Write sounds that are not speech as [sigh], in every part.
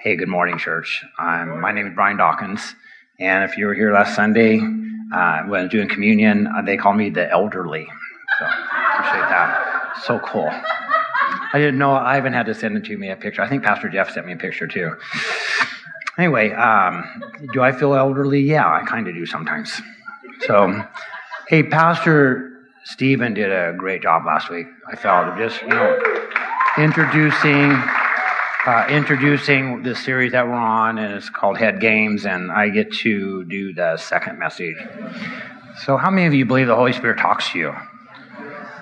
Hey, good morning, church. Um, my name is Brian Dawkins, and if you were here last Sunday uh, when I was doing communion, uh, they called me the elderly. So appreciate that. So cool. I didn't know. Ivan had to send it to me a picture. I think Pastor Jeff sent me a picture too. Anyway, um, do I feel elderly? Yeah, I kind of do sometimes. So, hey, Pastor Stephen did a great job last week. I felt of just you know introducing uh, introducing the series that we're on, and it's called Head Games, and I get to do the second message. So, how many of you believe the Holy Spirit talks to you?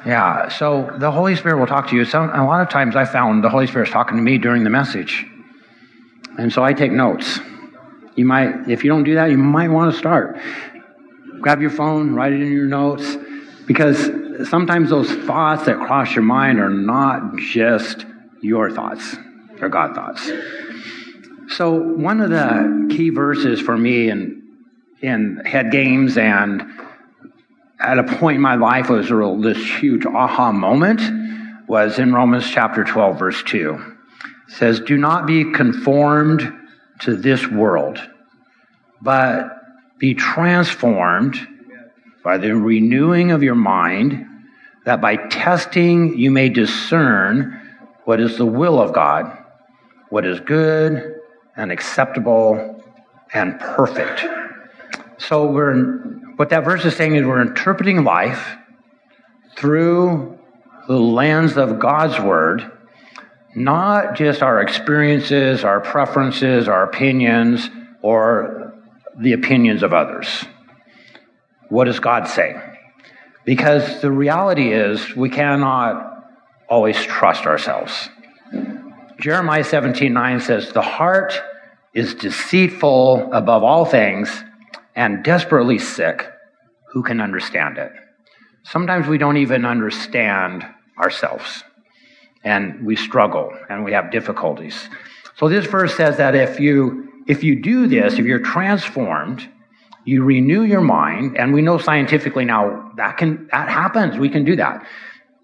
Yeah, so the Holy Spirit will talk to you. Some, a lot of times I found the Holy Spirit's talking to me during the message. And so I take notes. You might, if you don't do that, you might want to start. Grab your phone, write it in your notes, because sometimes those thoughts that cross your mind are not just your thoughts, they're God thoughts. So one of the key verses for me in in head games and at a point in my life was real, this huge aha moment was in Romans chapter 12 verse 2. It says, "Do not be conformed to this world, but be transformed by the renewing of your mind, that by testing you may discern what is the will of God, what is good and acceptable and perfect." So we're what that verse is saying is we're interpreting life through the lens of God's word, not just our experiences, our preferences, our opinions, or the opinions of others. What does God say? Because the reality is we cannot always trust ourselves. Jeremiah 17 9 says, The heart is deceitful above all things and desperately sick, who can understand it? Sometimes we don't even understand ourselves, and we struggle and we have difficulties. So this verse says that if you if you do this, if you're transformed, you renew your mind, and we know scientifically now that can that happens. We can do that.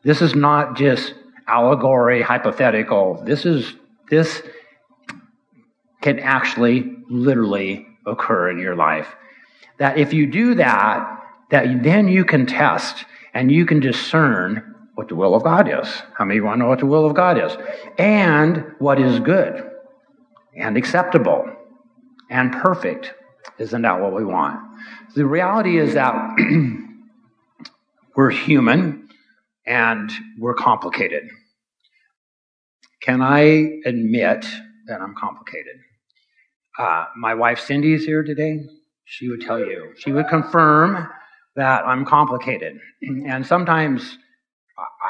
This is not just allegory, hypothetical. This is this can actually literally occur in your life that if you do that, that then you can test and you can discern what the will of God is. How many want to know what the will of God is? And what is good and acceptable and perfect. Isn't that what we want? The reality is that [clears throat] we're human and we're complicated. Can I admit that I'm complicated? Uh, my wife Cindy is here today she would tell you. She would confirm that I'm complicated. And sometimes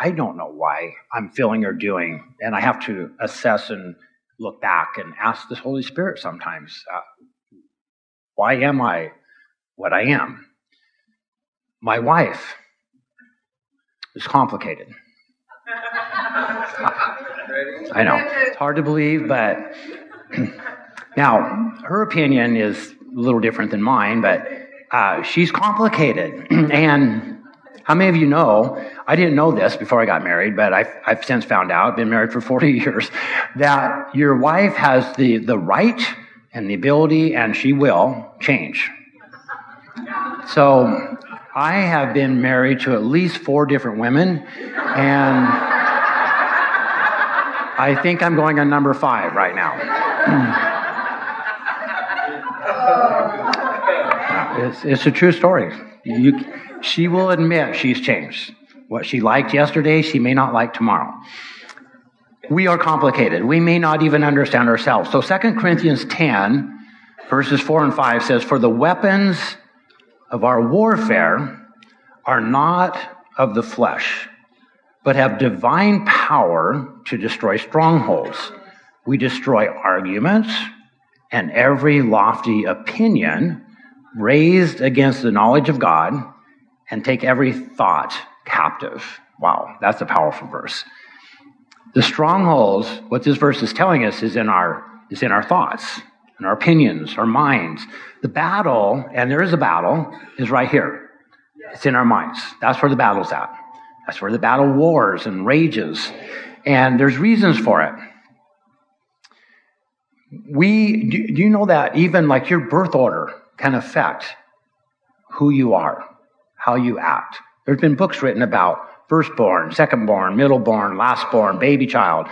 I don't know why I'm feeling or doing, and I have to assess and look back and ask the Holy Spirit sometimes, uh, why am I what I am? My wife is complicated. [laughs] I know. It's hard to believe, but [clears throat] now her opinion is a little different than mine, but uh, she's complicated. [clears throat] and how many of you know, I didn't know this before I got married, but I've, I've since found out, been married for [laughs] 40 years, that your wife has the, the right and the ability, and she will change. So I have been married to at least four different women, and I think I'm going on number five right now. Hmm. It's, it's a true story. You, she will admit she's changed. What she liked yesterday, she may not like tomorrow. We are complicated. We may not even understand ourselves. So 2 Corinthians 10, verses 4 and 5 says, For the weapons of our warfare are not of the flesh, but have divine power to destroy strongholds. We destroy arguments and every lofty opinion raised against the knowledge of God and take every thought captive. Wow, that's a powerful verse. The strongholds, what this verse is telling us, is in our, is in our thoughts, in our opinions, our minds. The battle, and there is a battle, is right here. It's in our minds. That's where the battle's at. That's where the battle wars and rages. And there's reasons for it. We, do, do you know that even like your birth order can affect who you are, how you act? There's been books written about firstborn, secondborn, middleborn, lastborn, baby child,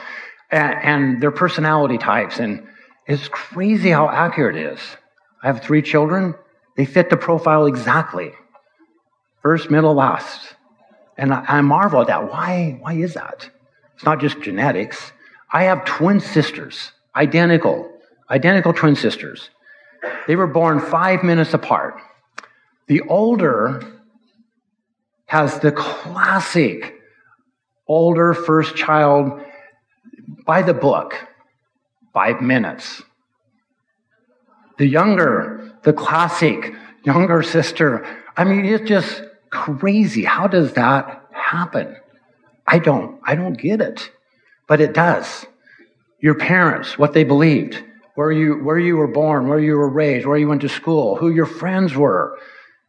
and, and their personality types. And it's crazy how accurate it is. I have three children. They fit the profile exactly. First, middle, last. And I, I marvel at that. Why, why is that? It's not just genetics. I have twin sisters, identical, identical twin sisters. They were born five minutes apart. The older has the classic older first child by the book, five minutes. The younger, the classic younger sister. I mean, it's just crazy. How does that happen? I don't, I don't get it, but it does. Your parents, what they believed, where you, where you were born, where you were raised, where you went to school, who your friends were,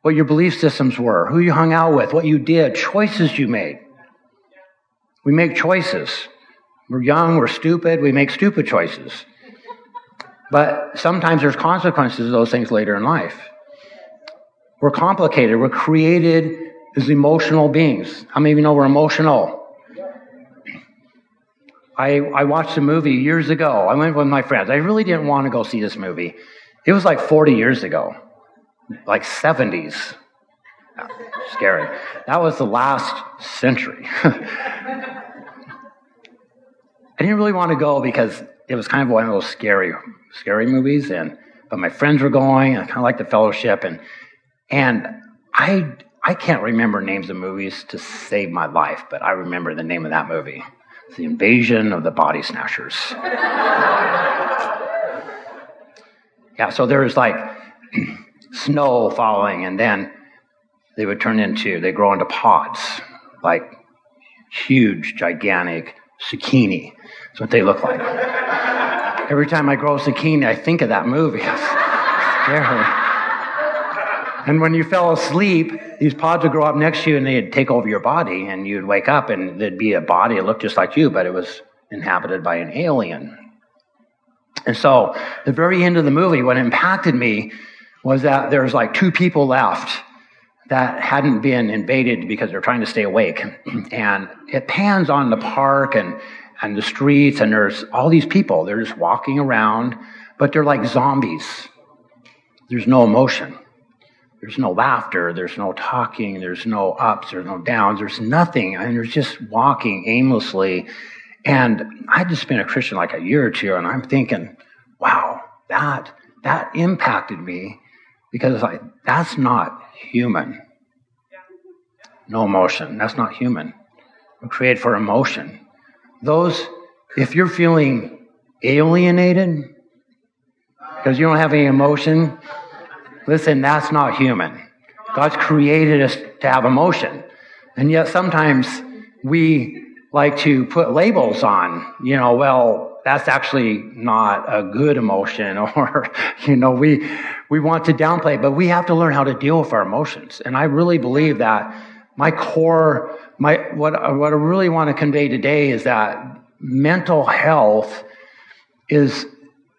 what your belief systems were, who you hung out with, what you did, choices you made. We make choices. We're young, we're stupid, we make stupid choices. But sometimes there's consequences of those things later in life. We're complicated. We're created as emotional beings. How many of you know we're emotional? I, I watched a movie years ago. I went with my friends. I really didn't want to go see this movie. It was like 40 years ago, like 70s. [laughs] Scary. That was the last century. [laughs] I didn't really want to go because it was kind of one of those scary, scary movies. And but my friends were going. I kind of liked the fellowship, and and I I can't remember names of movies to save my life, but I remember the name of that movie. It's the Invasion of the Body Snatchers. [laughs] yeah, so there's like [clears throat] snow falling, and then they would turn into they grow into pods, like huge, gigantic zucchini. That's what they look like. Every time I grow zucchini, I think of that movie. [laughs] It's scary. And when you fell asleep, these pods would grow up next to you and they'd take over your body, and you'd wake up and there'd be a body that looked just like you, but it was inhabited by an alien. And so, the very end of the movie, what impacted me was that there's like two people left that hadn't been invaded because they're trying to stay awake. [clears throat] And it pans on the park and, and the streets, and there's all these people. They're just walking around, but they're like zombies. There's no emotion. There's no laughter, there's no talking, there's no ups, there's no downs, there's nothing. I mean, there's just walking aimlessly. And I'd just been a Christian like a year or two, and I'm thinking, wow, that that impacted me because like that's not human. No emotion. That's not human. Created for emotion. Those, if you're feeling alienated because you don't have any emotion, Listen, that's not human. God's created us to have emotion. And yet sometimes we like to put labels on, you know, well, that's actually not a good emotion [laughs] or, you know, we, we want to downplay but we have to learn how to deal with our emotions. And I really believe that my core, my, what, what I really want to convey today is that mental health is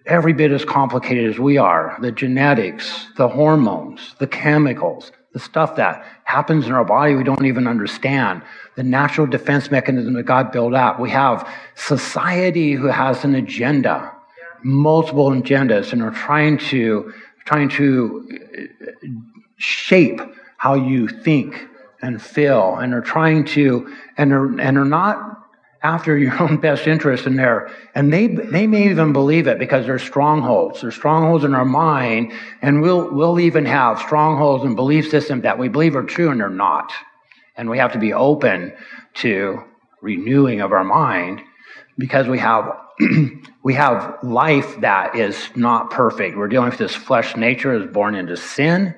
every bit as complicated as we are. The genetics, the hormones, the chemicals, the stuff that happens in our body we don't even understand, the natural defense mechanism that God built out. We have society who has an agenda, multiple agendas, and are trying to trying to uh, shape how you think and feel, and are trying to and are and are not after your own best interest in there. And they, they may even believe it because they're strongholds. They're strongholds in our mind, and we'll, we'll even have strongholds and belief systems that we believe are true and they're not. And we have to be open to renewing of our mind because we have [clears throat] we have life that is not perfect. We're dealing with this flesh nature is born into sin,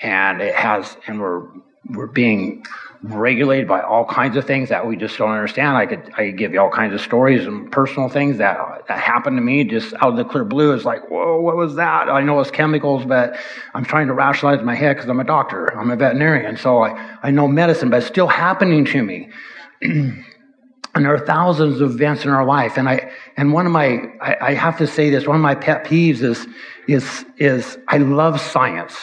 and it has, and we're we're being regulated by all kinds of things that we just don't understand. I could I could give you all kinds of stories and personal things that that happened to me just out of the clear blue. It's like, whoa, what was that? I know it's chemicals, but I'm trying to rationalize my head because I'm a doctor. I'm a veterinarian, so I I know medicine, but it's still happening to me. [clears throat] and there are thousands of events in our life, and I and one of my, I, I have to say this, one of my pet peeves is, is, is I love science,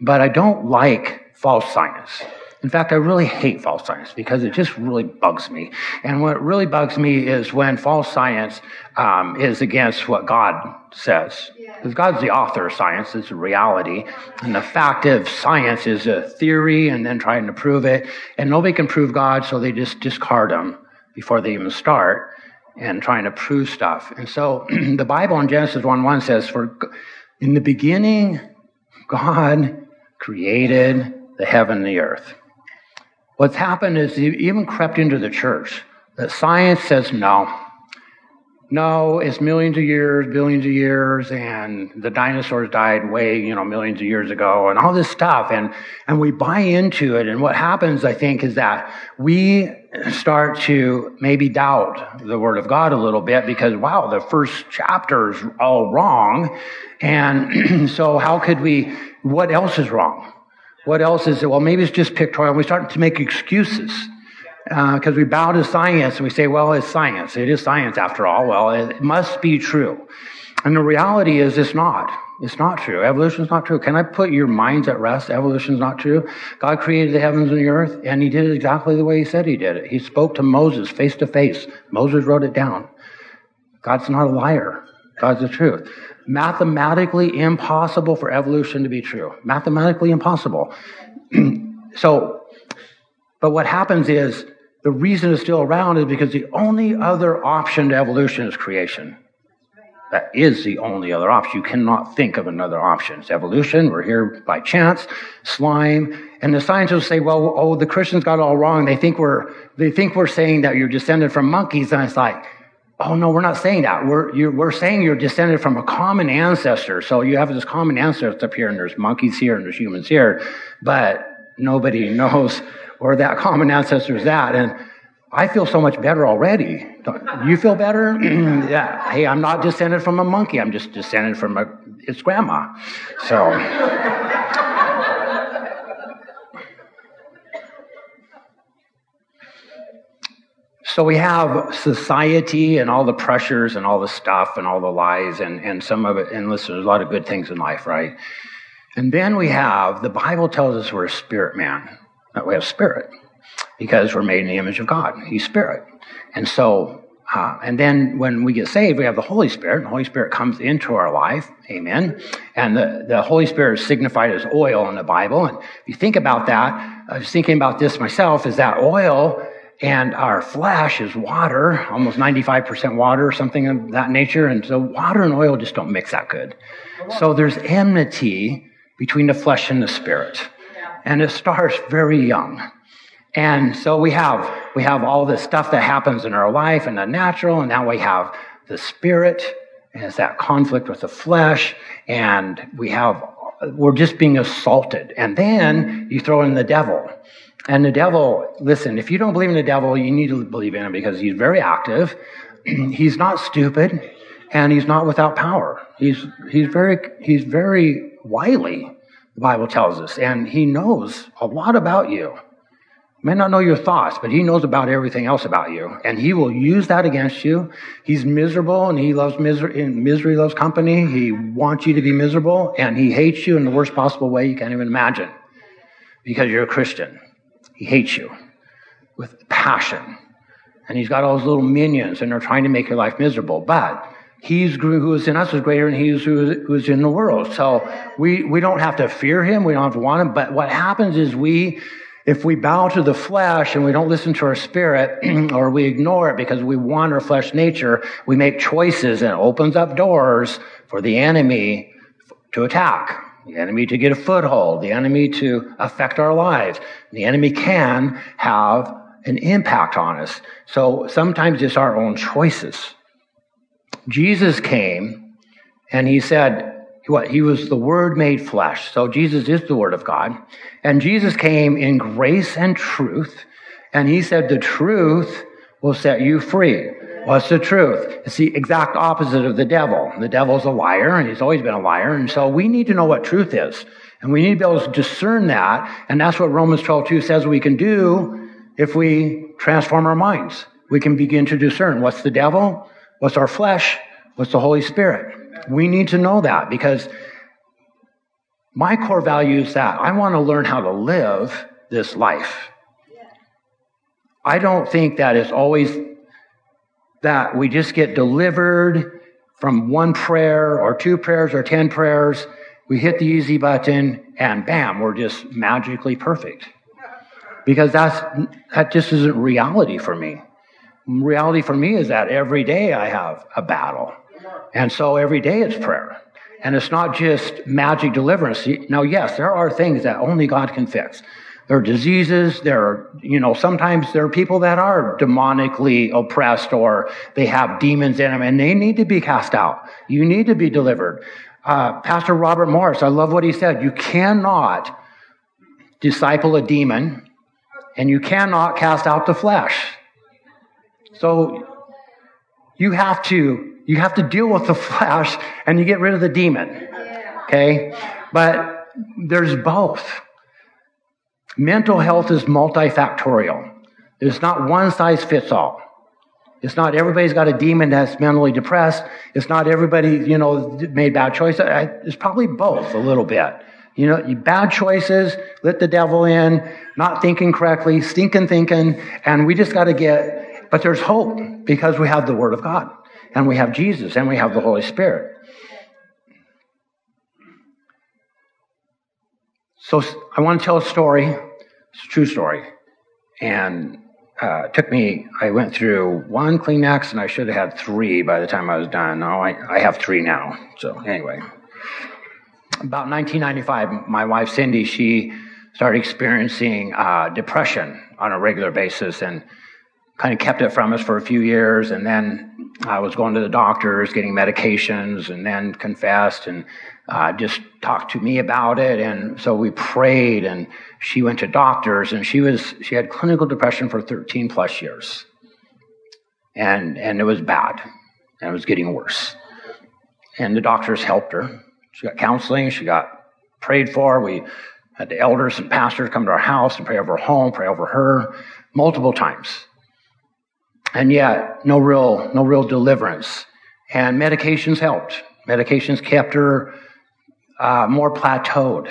but I don't like false science. In fact, I really hate false science because it just really bugs me. And what really bugs me is when false science um, is against what God says. Because God's the author of science, it's a reality. And the fact of science is a theory and then trying to prove it. And nobody can prove God, so they just discard them before they even start and trying to prove stuff. And so [clears throat] the Bible in Genesis 1 1 says, For in the beginning, God created the heaven and the earth. What's happened is he even crept into the church. That science says no. No, it's millions of years, billions of years, and the dinosaurs died way, you know, millions of years ago, and all this stuff. And, and we buy into it. And what happens, I think, is that we start to maybe doubt the Word of God a little bit because, wow, the first chapter is all wrong. And [clears throat] so, how could we, what else is wrong? What else is it? Well, maybe it's just pictorial. We start to make excuses because uh, we bow to science and we say, well, it's science. It is science after all. Well, it must be true. And the reality is it's not. It's not true. Evolution is not true. Can I put your minds at rest? Evolution is not true. God created the heavens and the earth, and He did it exactly the way He said He did it. He spoke to Moses face to face. Moses wrote it down. God's not a liar. God's the truth mathematically impossible for evolution to be true. Mathematically impossible. [clears throat] so, but what happens is the reason it's still around is because the only other option to evolution is creation. That is the only other option. You cannot think of another option. It's evolution. We're here by chance. Slime. And the scientists say, well, oh, the Christians got it all wrong. They think we're, they think we're saying that you're descended from monkeys. And it's like, Oh, no, we're not saying that. We're, you, we're saying you're descended from a common ancestor. So you have this common ancestor up here, and there's monkeys here, and there's humans here, but nobody knows where that common ancestor is at. And I feel so much better already. You feel better? [clears throat] yeah. Hey, I'm not descended from a monkey. I'm just descended from a, its grandma. So. So we have society and all the pressures and all the stuff and all the lies and, and some of it. And listen, there's a lot of good things in life, right? And then we have, the Bible tells us we're a spirit man. That we have spirit because we're made in the image of God. He's spirit. And so, uh, and then when we get saved, we have the Holy Spirit. The Holy Spirit comes into our life. Amen. And the, the Holy Spirit is signified as oil in the Bible. And if you think about that, I was thinking about this myself, is that oil and our flesh is water, almost 95% water, something of that nature. And so water and oil just don't mix that good. So there's enmity between the flesh and the spirit. And it starts very young. And so we have, we have all this stuff that happens in our life and the natural, and now we have the spirit, and it's that conflict with the flesh, and we have, we're just being assaulted. And then you throw in the devil. And the devil, listen, if you don't believe in the devil, you need to believe in him because he's very active. [clears throat] he's not stupid and he's not without power. He's, he's very, he's very wily, the Bible tells us, and he knows a lot about you. May not know your thoughts, but he knows about everything else about you, and he will use that against you. He's miserable, and he loves misery. And Misery loves company. He wants you to be miserable, and he hates you in the worst possible way you can't even imagine, because you're a Christian. He hates you with passion. And he's got all those little minions, and they're trying to make your life miserable. But he's who is in us is greater than he is who is in the world. So we, we don't have to fear him. We don't have to want him. But what happens is we, if we bow to the flesh and we don't listen to our spirit [clears throat] or we ignore it because we want our flesh nature, we make choices and it opens up doors for the enemy to attack the enemy to get a foothold, the enemy to affect our lives. The enemy can have an impact on us. So sometimes it's our own choices. Jesus came and he said, what? He was the Word made flesh. So Jesus is the Word of God. And Jesus came in grace and truth. And he said, the truth will set you free. What's the truth? It's the exact opposite of the devil. The devil's a liar, and he's always been a liar. And so we need to know what truth is. And we need to be able to discern that. And that's what Romans 12, 2 says we can do if we transform our minds. We can begin to discern what's the devil, what's our flesh, what's the Holy Spirit. We need to know that because my core value is that I want to learn how to live this life. I don't think that it's always that we just get delivered from one prayer or two prayers or 10 prayers. We hit the easy button and bam, we're just magically perfect. Because that's, that just isn't reality for me. Reality for me is that every day I have a battle. And so every day it's prayer. And it's not just magic deliverance. Now, yes, there are things that only God can fix. There are diseases. There are, you know, sometimes there are people that are demonically oppressed or they have demons in them and they need to be cast out. You need to be delivered. Uh, Pastor Robert Morris, I love what he said. You cannot disciple a demon and you cannot cast out the flesh. So you have to you have to deal with the [laughs] flesh and you get rid of the demon. Okay? But there's both. Mental health is multifactorial. It's not one size fits all. It's not everybody's got a demon that's mentally depressed. It's not everybody, you know, made bad choices. It's probably both a little bit. You know, bad choices, let the devil in, not thinking correctly, stinking thinking, and we just got to get, but there's hope because we have the Word of God and we have Jesus, and we have the Holy Spirit. So I want to tell a story. It's a true story. And uh, it took me, I went through one Kleenex, and I should have had three by the time I was done. No, I, I have three now. So anyway, about 1995, my wife Cindy, she started experiencing uh, depression on a regular basis, and kind of kept it from us for a few years. And then I was going to the doctors, getting medications, and then confessed and uh, just talked to me about it. And so we prayed, and she went to doctors, and she was she had clinical depression for 13 plus years, and and it was bad, and it was getting worse. And the doctors helped her. She got counseling. She got prayed for. We had the elders and pastors come to our house and pray over her home, pray over her multiple times and yet no real no real deliverance and medications helped medications kept her uh, more plateaued.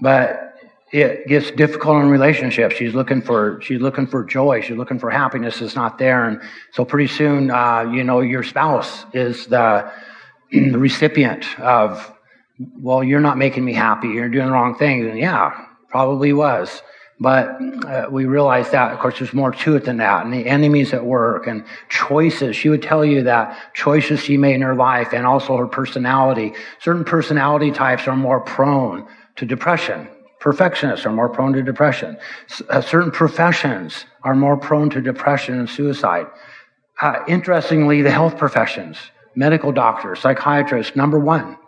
But it gets difficult in relationships. She's looking for she's looking for joy. She's looking for happiness is not there. And so pretty soon uh, you know your spouse is the, [clears throat] the recipient of well you're not making me happy. You're doing the wrong things and yeah probably was but uh, we realized that, of course, there's more to it than that. And the enemies at work and choices. She would tell you that choices she made in her life and also her personality. Certain personality types are more prone to depression. Perfectionists are more prone to depression. S- uh, certain professions are more prone to depression and suicide. Uh, interestingly, the health professions, medical doctors, psychiatrists, number one.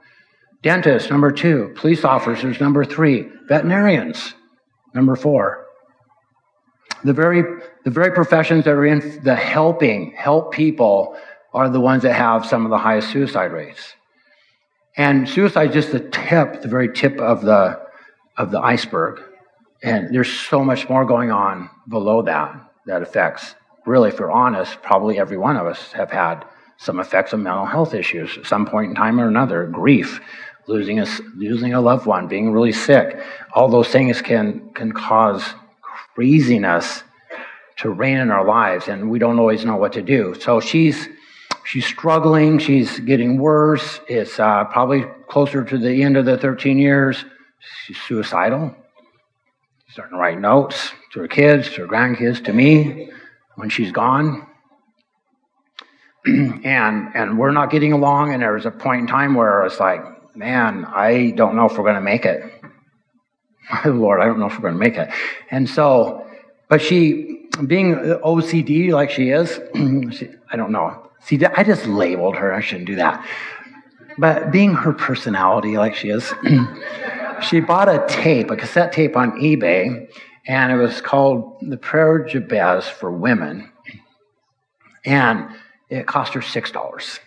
Dentists, number two. Police officers, number three. Veterinarians, Number four, the very, the very professions that are in the helping, help people are the ones that have some of the highest suicide rates. And suicide is just the tip, the very tip of the, of the iceberg. And there's so much more going on below that that affects, really, if we're honest, probably every one of us have had some effects of mental health issues at some point in time or another, grief, losing a, losing a loved one, being really sick. All those things can, can cause craziness to reign in our lives, and we don't always know what to do. So she's, she's struggling, she's getting worse. It's uh, probably closer to the end of the 13 years. She's suicidal, starting to write notes to her kids, to her grandkids, to me when she's gone. [clears throat] and and we're not getting along and there was a point in time where it's like man, I don't know if we're going to make it. [laughs] My Lord, I don't know if we're going to make it. And so, but she, being OCD like she is, [clears throat] she, I don't know. See, I just labeled her. I shouldn't do that. But being her personality like she is, [clears throat] she bought a tape, a cassette tape on eBay, and it was called The Prayer Jabez for Women. And it cost her $6.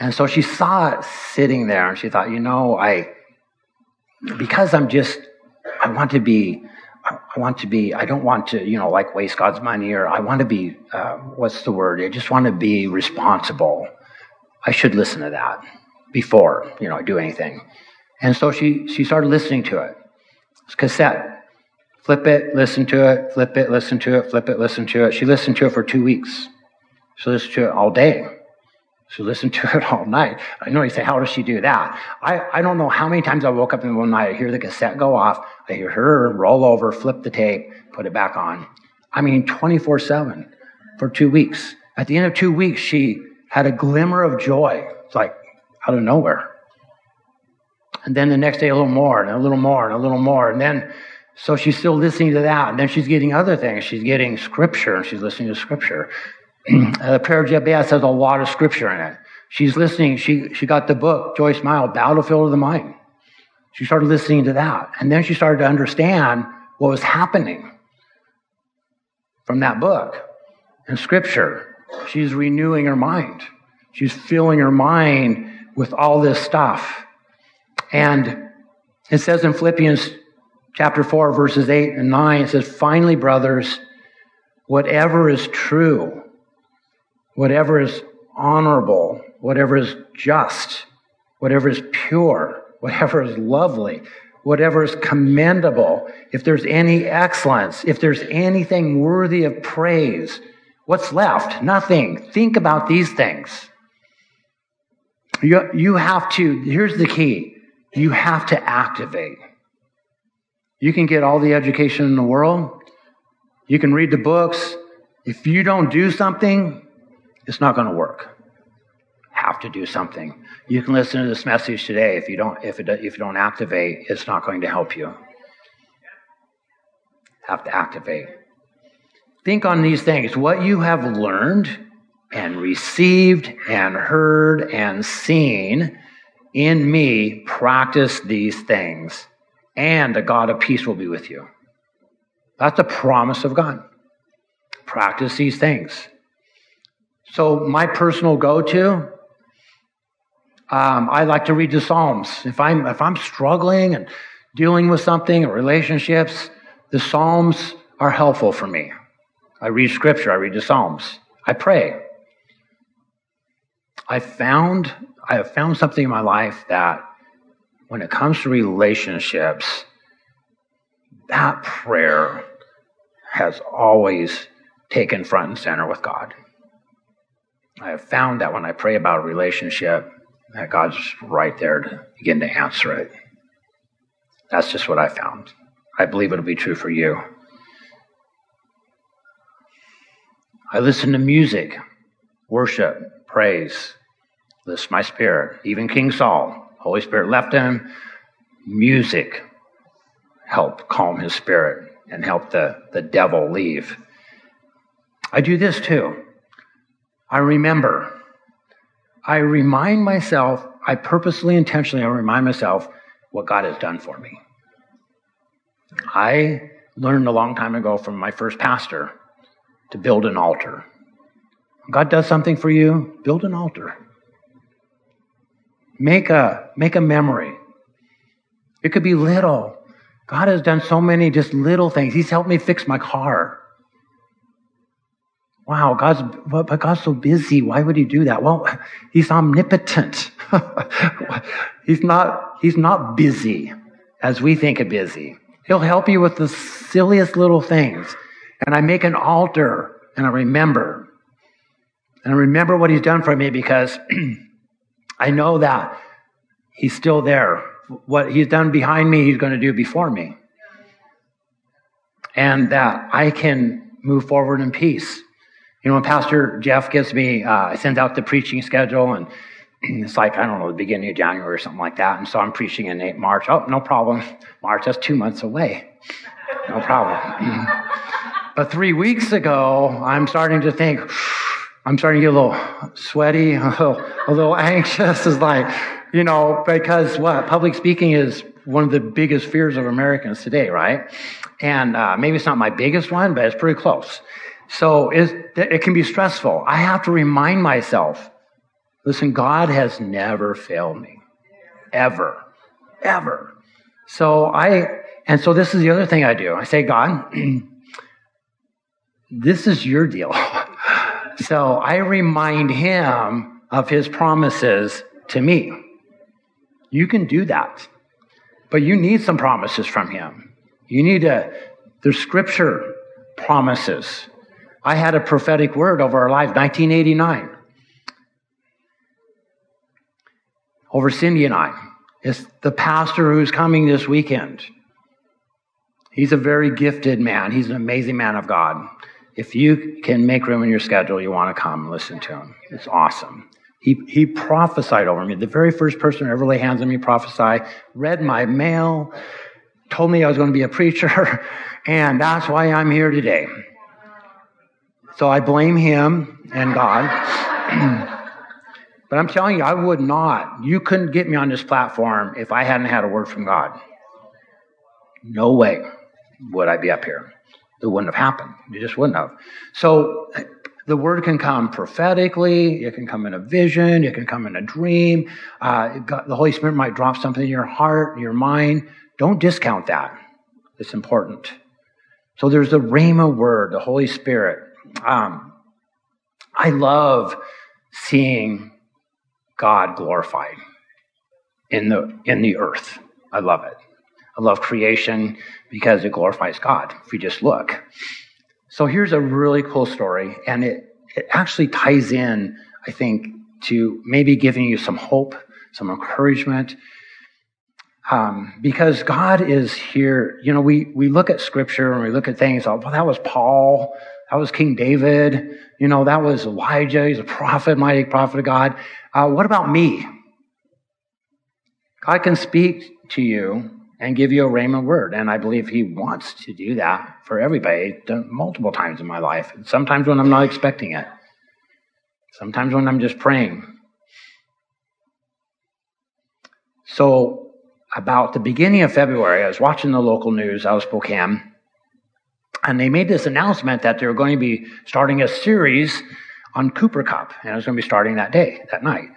And so she saw it sitting there and she thought, you know, I, because I'm just, I want to be I want to be, I don't want to, you know, like waste God's money or I want to be, uh, what's the word? I just want to be responsible. I should listen to that before, you know, I do anything. And so she, she started listening to it. It's cassette. Flip it, listen to it, flip it, listen to it, flip it, listen to it. She listened to it for two weeks. She listened to it all day. She listened to it [laughs] all night. I know you say, how does she do that? I, I don't know how many times I woke up in the middle of the night, I hear the cassette go off, I hear her roll over, flip the tape, put it back on. I mean, 24 7 for two weeks. At the end of two weeks, she had a glimmer of joy. It's like out of nowhere. And then the next day, a little more, and a little more, and a little more. And then, so she's still listening to that. And then she's getting other things. She's getting scripture, and she's listening to scripture. [clears throat] Uh, the prayer of Jabez has a lot of scripture in it. She's listening. She, she got the book, Joyce Meyer, Battlefield of the Mind. She started listening to that. And then she started to understand what was happening from that book and scripture. She's renewing her mind. She's filling her mind with all this stuff. And it says in Philippians chapter 4, verses 8 and 9, it says, Finally, brothers, whatever is true, whatever is honorable, whatever is just, whatever is pure, whatever is lovely, whatever is commendable, if there's any excellence, if there's anything worthy of praise, what's left? Nothing. Think about these things. You, you have to, here's the key you have to activate. You can get all the education in the world, you can read the books. If you don't do something, it's not going to work. Have to do something. You can listen to this message today. If you don't, if, it, if you don't activate, it's not going to help you. Have to activate. Think on these things. What you have learned and received and heard and seen in me, practice these things, and the God of peace will be with you. That's a promise of God. Practice these things. So, my personal go to, um, I like to read the Psalms. If I'm, if I'm struggling and dealing with something or relationships, the Psalms are helpful for me. I read scripture, I read the Psalms, I pray. I found I have found something in my life that when it comes to relationships, that prayer has always taken front and center with God. I have found that when I pray about a relationship, that God's right there to begin to answer it. That's just what I found. I believe it'll be true for you. I listen to music, worship, praise, this my spirit. Even King Saul, Holy Spirit left him. Music helped calm his spirit and help the, the devil leave. I do this too. I remember. I remind myself, I purposely, intentionally, I remind myself what God has done for me. I learned a long time ago from my first pastor to build an altar. God does something for you, build an altar. Make a, make a memory. It could be little. God has done so many just little things. He's helped me fix my car. Wow, God's, but God's so busy. Why would he do that? Well, he's omnipotent. [laughs] he's not, he's not busy as we think of busy. He'll help you with the silliest little things. And I make an altar and I remember. And I remember what he's done for me because [clears throat] I know that He's still there. What He's done behind me, He's going to do before me. And that I can move forward in peace. You know, when Pastor Jeff gives me, uh, sends out the preaching schedule, and [clears throat] it's like, I don't know, the beginning of January or something like that. And so I'm preaching in March. Oh, no problem. [laughs] March, that's two months away. No problem. [laughs] but three weeks ago, I'm starting to think, [sighs] I'm starting to get a little sweaty, [laughs] a little, anxious. It's like, you know, because what? Public speaking is one of the biggest fears of Americans today, right? And uh, maybe it's not my biggest one, but it's pretty close. So it can be stressful. I have to remind myself listen, God has never failed me. Ever. Ever. So I, and so this is the other thing I do. I say, God, [clears throat] this is your deal. [laughs] so I remind him of his promises to me. You can do that. But you need some promises from him. You need to, there's scripture promises. I had a prophetic word over our lives, 1989. Over Cindy and I. It's the pastor who's coming this weekend. He's a very gifted man. He's an amazing man of God. If you can make room in your schedule, you want to come and listen to him. It's awesome. He, he prophesied over me. The very first person to ever lay hands on me prophesy, read my mail, told me I was going to be a preacher, [laughs] and that's why I'm here today. So I blame him and God. [clears throat] but I'm telling you, I would not. You couldn't get me on this platform if I hadn't had a word from God. No way would I be up here. It wouldn't have happened. It just wouldn't have. So the word can come prophetically, it can come in a vision, it can come in a dream. Uh, got, the Holy Spirit might drop something in your heart, your mind. Don't discount that. It's important. So there's the Rhema word, the Holy Spirit. Um, I love seeing God glorified in the in the earth. I love it. I love creation because it glorifies God. If you just look. So here's a really cool story, and it, it actually ties in, I think, to maybe giving you some hope, some encouragement. Um, because God is here. You know, we, we look at scripture and we look at things, oh, well, that was Paul, that was King David, you know, that was Elijah, he's a prophet, mighty prophet of God. Uh, what about me? God can speak to you and give you a rhema word. And I believe he wants to do that for everybody multiple times in my life. Sometimes when I'm not expecting it. Sometimes when I'm just praying. So about the beginning of February, I was watching the local news out of Spokane, and they made this announcement that they were going to be starting a series on Cooper Kupp, and it was going to be starting that day, that night.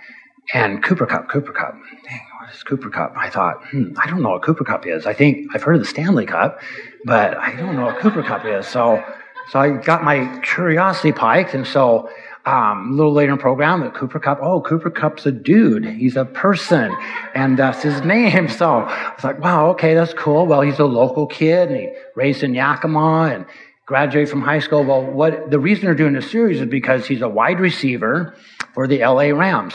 And Cooper Kupp, Cooper Kupp, Dang, what is Cooper Kupp? I thought, hmm, I don't know what Cooper Kupp is. I think I've heard of the Stanley Cup, but I don't know what Cooper Kupp is. So, so I got my curiosity piked, and so um, a little later in the program, the Cooper Kupp. Oh, Cooper Kupp's a dude. He's a person, and that's his [laughs] name. So I was like, wow, okay, that's cool. Well, he's a local kid, and he raised in Yakima, and graduated from high school. Well, what the reason they're doing this series is because he's a wide receiver for the LA Rams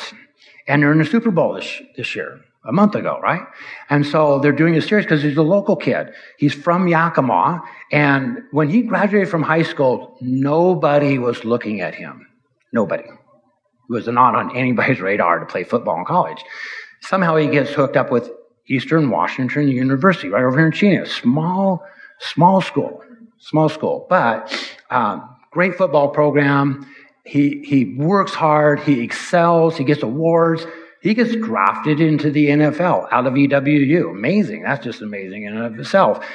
and they're in the Super Bowl this, this year, a month ago, right? And so they're doing a series because he's a local kid. He's from Yakima, and when he graduated from high school, nobody was looking at him. Nobody. It was not on anybody's [laughs] radar to play football in college. Somehow he gets hooked up with Eastern Washington University, right over here in Cheney. Small, small school, small school, but um, great football program he, he works hard, he excels, he gets awards, he gets drafted into the NFL out of EWU. Amazing. That's just amazing in and of itself.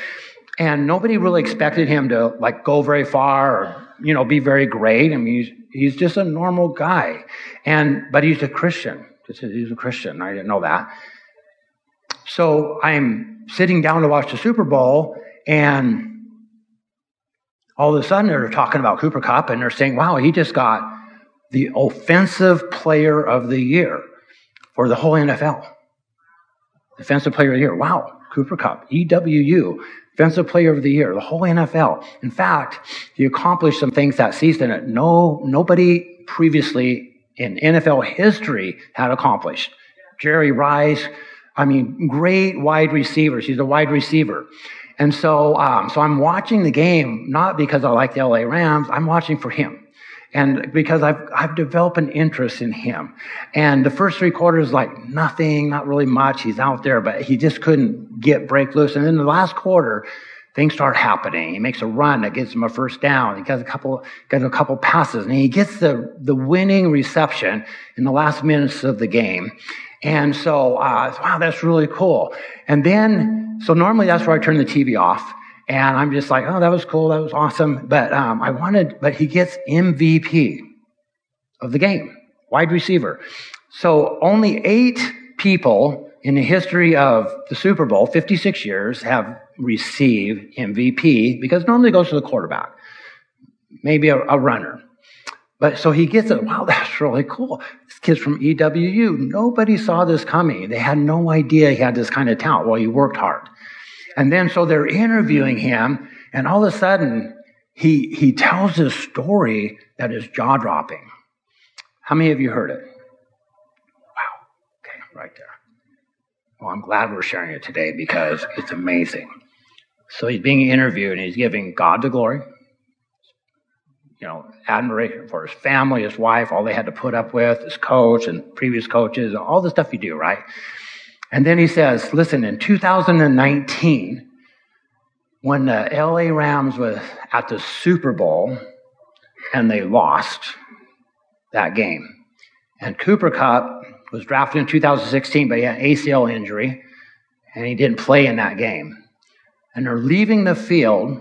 And nobody really expected him to like go very far or, you know, be very great. I mean, he's, he's just a normal guy. And, but he's a Christian. He's a Christian. I didn't know that. So I'm sitting down to watch the Super Bowl and all of a sudden they're talking about Cooper Kupp and they're saying, wow, he just got the offensive player of the year for the whole NFL. Defensive player of the year. Wow, Cooper Kupp, EWU, defensive player of the year, the whole NFL. In fact, he accomplished some things that season that no, nobody previously in NFL history had accomplished. Jerry Rice, I mean, great wide receivers. He's a wide receiver. And so, um, so I'm watching the game not because I like the LA Rams. I'm watching for him, and because I've I've developed an interest in him. And the first three quarters, like nothing, not really much. He's out there, but he just couldn't get break loose. And then the last quarter, things start happening. He makes a run that gets him a first down. He gets a couple, gets a couple passes, and he gets the the winning reception in the last minutes of the game. And so, uh, wow, that's really cool. And then, so normally that's where I turn the TV off. And I'm just like, oh, that was cool. That was awesome. But um, I wanted, but he gets MVP of the game, wide receiver. So only eight people in the history of the Super Bowl, 56 years, have received MVP because normally goes to the quarterback, maybe a, a runner. But so he gets it. Wow, that's really cool. This kid's from EWU. Nobody saw this coming. They had no idea he had this kind of talent. Well, he worked hard. And then so they're interviewing him, and all of a sudden he he tells this story that is jaw dropping. How many of you heard it? Wow. Okay, right there. Well, I'm glad we're sharing it today because it's amazing. So he's being interviewed and he's giving God the glory. You know, admiration for his family, his wife, all they had to put up with, his coach and previous coaches, all the stuff you do, right? And then he says, listen, in 2019, when the LA Rams was at the Super Bowl and they lost that game, and Cooper Kupp was drafted in 2016, but he had an ACL injury, and he didn't play in that game. And they're leaving the field,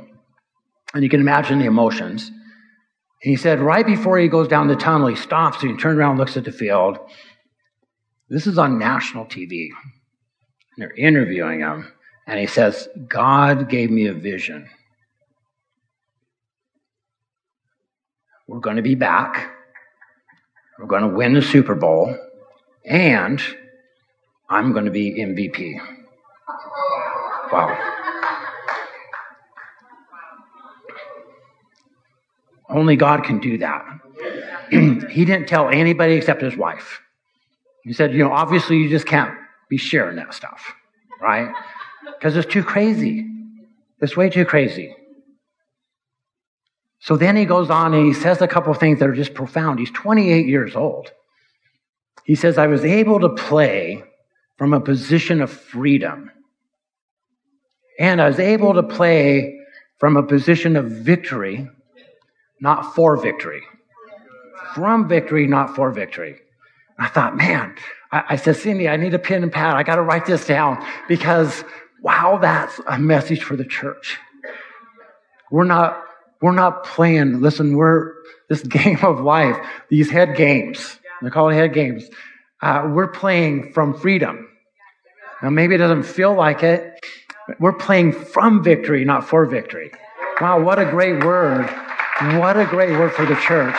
and you can imagine the emotions. And he said, right before he goes down the tunnel, he stops and he turns around and looks at the field. This is on national TV. They're interviewing him, and he says, God gave me a vision. We're going to be back. We're going to win the Super Bowl and I'm going to be MVP. Wow. Only God can do that. [clears throat] he didn't tell anybody except his wife. He said, you know, obviously you just can't be sharing that stuff, right? Because it's too crazy. It's way too crazy. So then he goes on and he says a couple of things that are just profound. He's 28 years old. He says, I was able to play from a position of freedom. And I was able to play from a position of victory, not for victory. From victory, not for victory. I thought, man, I, said, Cindy, I need a pen and pad. I got to write this down because, wow, that's a message for the church. We're not, we're not playing. Listen, we're this [laughs] game of life, these head games. They call it head games. Uh, we're playing from freedom. Now, maybe it doesn't feel like it. we're playing from victory, not for victory. Wow, what a great word. What a great word for the church.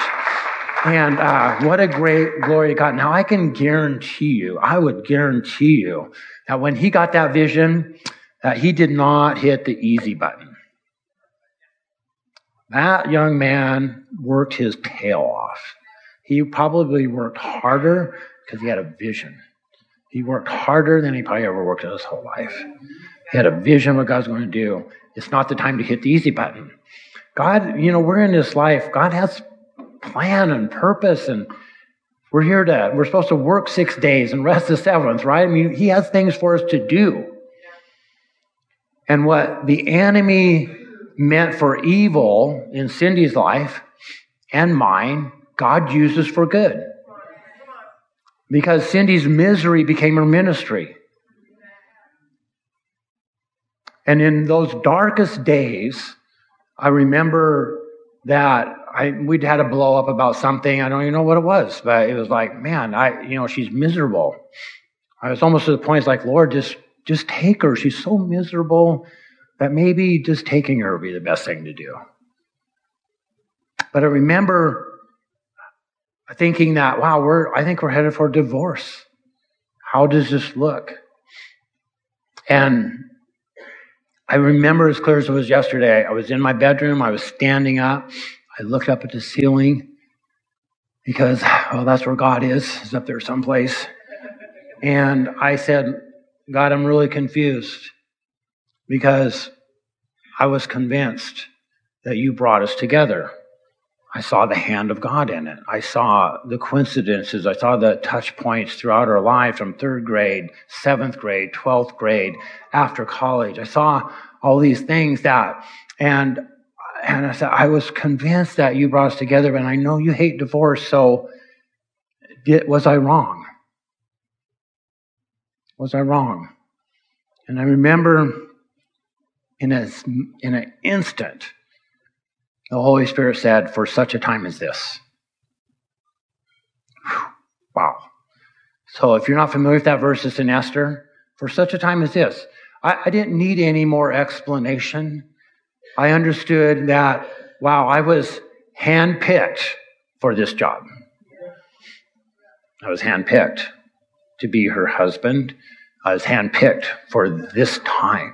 And uh, what a great glory to God. Now, I can guarantee you, I would guarantee you that when he got that vision, that he did not hit the easy button. That young man worked his tail off. He probably worked harder because he had a vision. He worked harder than he probably ever worked in his whole life. He had a vision of what God's going to do. It's not the time to hit the easy button. God, you know, we're in this life. God has plan and purpose, and we're here to, we're supposed to work six days and rest the seventh, right? I mean, He has things for us to do. And what the enemy meant for evil in Cindy's life and mine, God uses for good. Because Cindy's misery became her ministry. And in those darkest days, I remember that I, we'd had a blow up about something. I don't even know what it was, but it was like, man, I, you know, she's miserable. I was almost to the point, it's like, Lord, just, just take her. She's so miserable that maybe just taking her would be the best thing to do. But I remember thinking that, wow, we're, I think we're headed for divorce. How does this look? And I remember as clear as it was yesterday. I was in my bedroom. I was standing up. I looked up at the ceiling because, well, that's where God is. He's up there someplace. And I said, God, I'm really confused because I was convinced that you brought us together. I saw the hand of God in it. I saw the coincidences. I saw the touch points throughout our life from third grade, seventh grade, 12th grade, after college. I saw all these things that, and, and I said, I was convinced that you brought us together, and I know you hate divorce, so did, was I wrong? Was I wrong? And I remember in, a, in an instant, the Holy Spirit said, For such a time as this. Whew. Wow. So if you're not familiar with that verse, it's in Esther. for such a time as this. I, I didn't need any more explanation. I understood that, wow, I was handpicked for this job. I was handpicked to be her husband. I was handpicked for this time.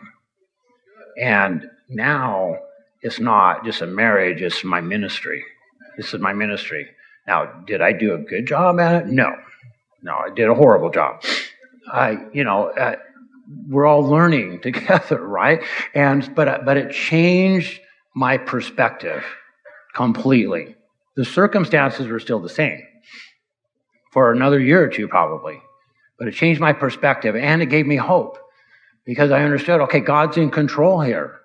And now it's not just a marriage, it's my ministry. This is my ministry. Now, did I do a good job at it? No. No, I did a horrible job. I, you know, uh, we're all learning [laughs] together, right? And but uh, but it changed my perspective completely. The circumstances were still the same for another year or two, probably, but it changed my perspective and it gave me hope because I understood. Okay, God's in control here.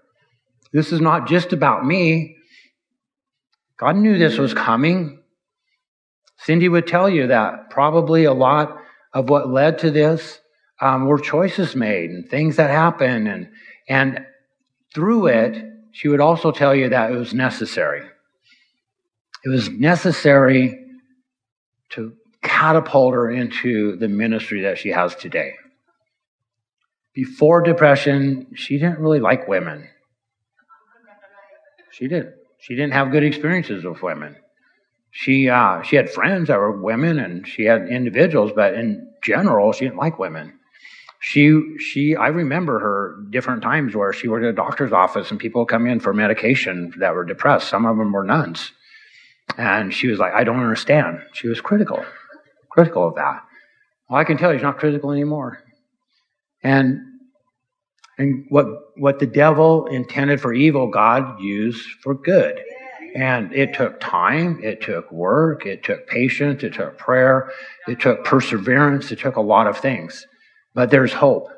This is not just about me. God knew this was coming. Cindy would tell you that probably a lot of what led to this um, were choices made and things that happened. And, and through it, she would also tell you that it was necessary. It was necessary to catapult her into the ministry that she has today. Before depression, she didn't really like women. She didn't. She didn't have good experiences with women. She uh, she had friends that were women, and she had individuals, but in general, she didn't like women she she I remember her different times where she worked at a doctor's office and people come in for medication that were depressed. Some of them were nuns. And she was like, I don't understand. She was critical, critical of that. Well, I can tell you she's not critical anymore. And and what what the devil intended for evil, God used for good. And it took time, it took work, it took patience, it took prayer, it took perseverance, it took a lot of things. But there's hope.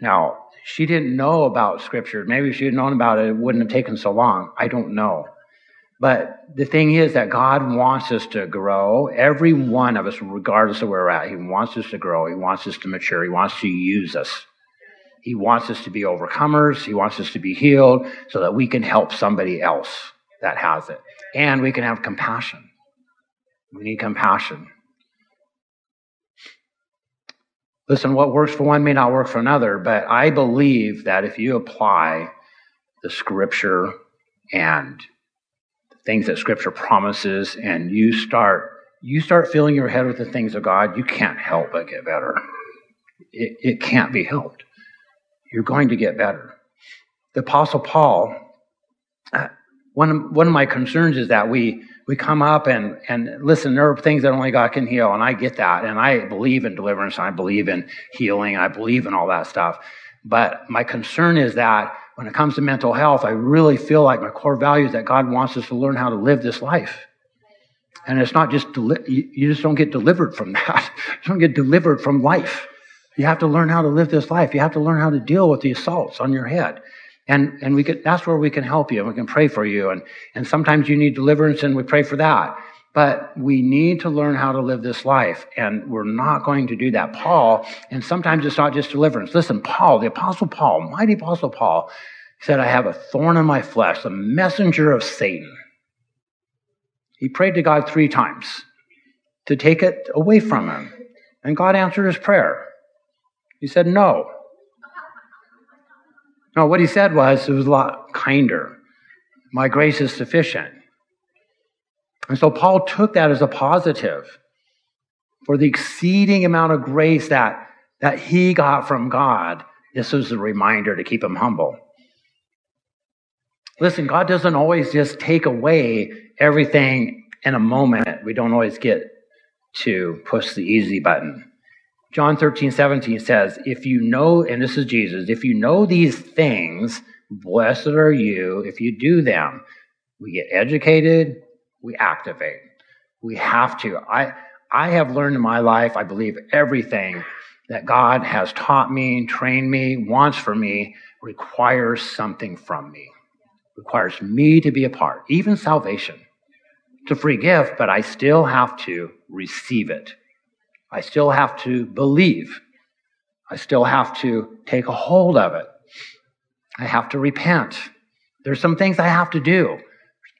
Now, she didn't know about Scripture. Maybe if she had known about it, it wouldn't have taken so long. I don't know. But the thing is that God wants us to grow. Every one of us, regardless of where we're at, He wants us to grow. He wants us to mature. He wants to use us. He wants us to be overcomers. He wants us to be healed so that we can help somebody else that has it. And we can have compassion. We need compassion. Listen, what works for one may not work for another, but I believe that if you apply the scripture and the things that scripture promises and you start you start filling your head with the things of God, you can't help but get better. It, it can't be helped. You're going to get better. The Apostle Paul, uh, one of, one of my concerns is that we we come up and, and listen, there are things that only God can heal, and I get that. And I believe in deliverance, and I believe in healing, I believe in all that stuff. But my concern is that when it comes to mental health, I really feel like my core value is that God wants us to learn how to live this life. And it's not just, deli- you just don't get delivered from [laughs] that. you don't get delivered from life. You have to learn how to live this life. You have to learn how to deal with the assaults on your head. And, and we could, that's where we can help you and we can pray for you. And, and sometimes you need deliverance and we pray for that. But we need to learn how to live this life. And we're not going to do that. Paul, and sometimes it's not just deliverance. Listen, Paul, the apostle Paul, mighty apostle Paul, said, I have a thorn in my flesh, the messenger of Satan. He prayed to God three times to take it away from him. And God answered his prayer. He said, no. No, what he said was it was a lot kinder. My grace is sufficient. And so Paul took that as a positive for the exceeding amount of grace that, that he got from God. This was a reminder to keep him humble. Listen, God doesn't always just take away everything in a moment. We don't always get to push the easy button. John 13, 17 says, If you know, and this is Jesus, if you know these things, blessed are you if you do them. We get educated, we activate. We have to. I, I have learned in my life, I believe, everything that God has taught me, trained me, wants for me, requires something from me, requires me to be a part, even salvation. It's a free gift, but I still have to receive it. I still have to believe. I still have to take a hold of it. I have to repent. There's some things I have to do. There's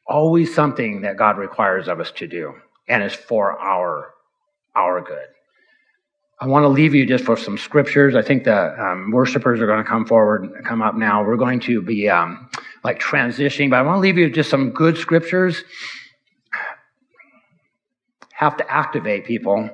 always something that God requires of us to do, and it's for our, our good. I want to leave you just for some scriptures. I think the um, worshipers are going to come forward, come up now. We're going to be um, like transitioning, but I want to leave you just some good scriptures. Have to activate people.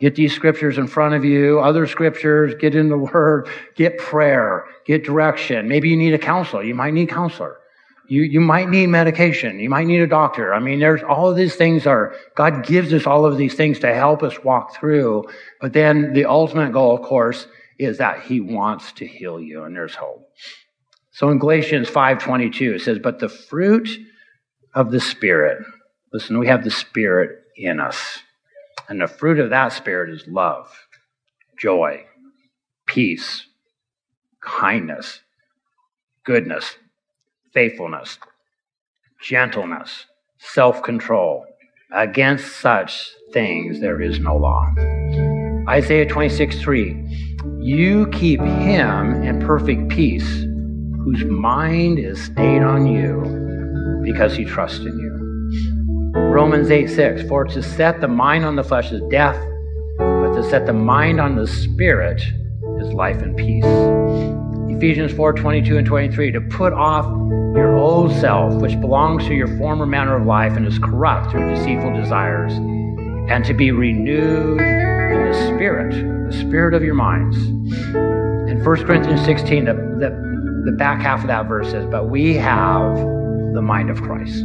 Get these scriptures in front of you, other scriptures, get in the [laughs] word, get prayer, get direction. Maybe you need a counselor. You might need counselor. You, you might need medication. You might need a doctor. I mean, there's all of these things are, God gives us all of these things to help us walk through. But then the ultimate goal, of course, is that He wants to heal you and there's hope. So in Galatians 5.22, it says, but the fruit of the Spirit, listen, we have the Spirit in us. And the fruit of that Spirit is love, joy, peace, kindness, goodness, faithfulness, gentleness, self control. Against such things there is no law. Isaiah 26, 3. You keep him in perfect peace, whose mind is stayed on you because he trusts in you. Romans 8, 6. For to set the mind on the flesh is death, but to set the mind on the spirit is life and peace. Ephesians 4, 22 and 23. To put off your old self, which belongs to your former manner of life and is corrupt through deceitful desires, and to be renewed in the spirit, the spirit of your minds. In 1 Corinthians 16, the, the, the back half of that verse says, But we have the mind of Christ.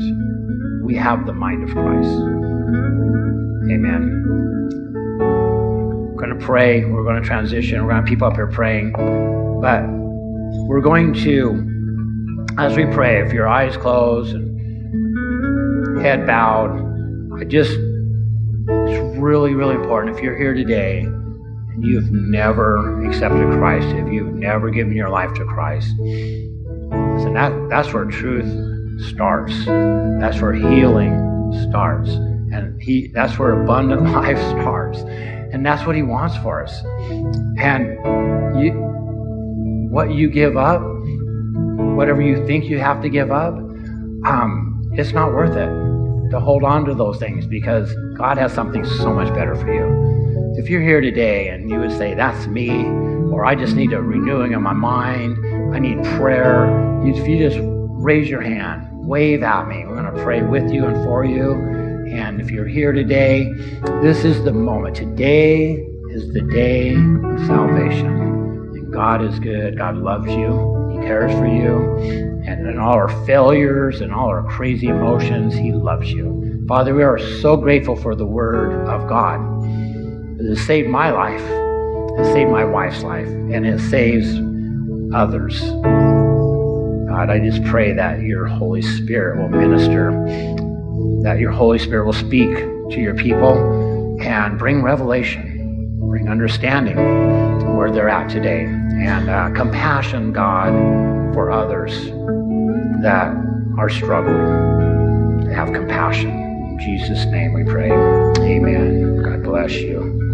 We have the mind of Christ. Amen. We're going to pray. We're going to transition. We're going to have people up here praying. But we're going to as we pray, if your eyes closed and head bowed, I just, it's really, really important. If you're here today and you've never accepted Christ, if you've never given your life to Christ, listen, that, that's where truth starts. That's where healing starts. And he, that's where abundant [laughs] life starts. And that's what he wants for us. And you, what you give up, whatever you think you have to give up, um, it's not worth it to hold on to those things because God has something so much better for you. If you're here today and you would say, That's me, or I just need a renewing of my mind, I need prayer, if you just raise your hand, wave at me. We're going to pray with you and for you. And if you're here today, this is the moment. Today is the day of salvation. And God is good. God loves you He cares for you. And in all our failures and all our crazy emotions, He loves you. Father, we are so grateful for the Word of God. It has saved my life, it saved my wife's life, and it saves others. God, I just pray that your Holy Spirit will minister, that your Holy Spirit will speak to your people and bring revelation, bring understanding where they're at today and uh, compassion, God, for others that are struggling. Have compassion. In Jesus' name we pray. Amen. God bless you.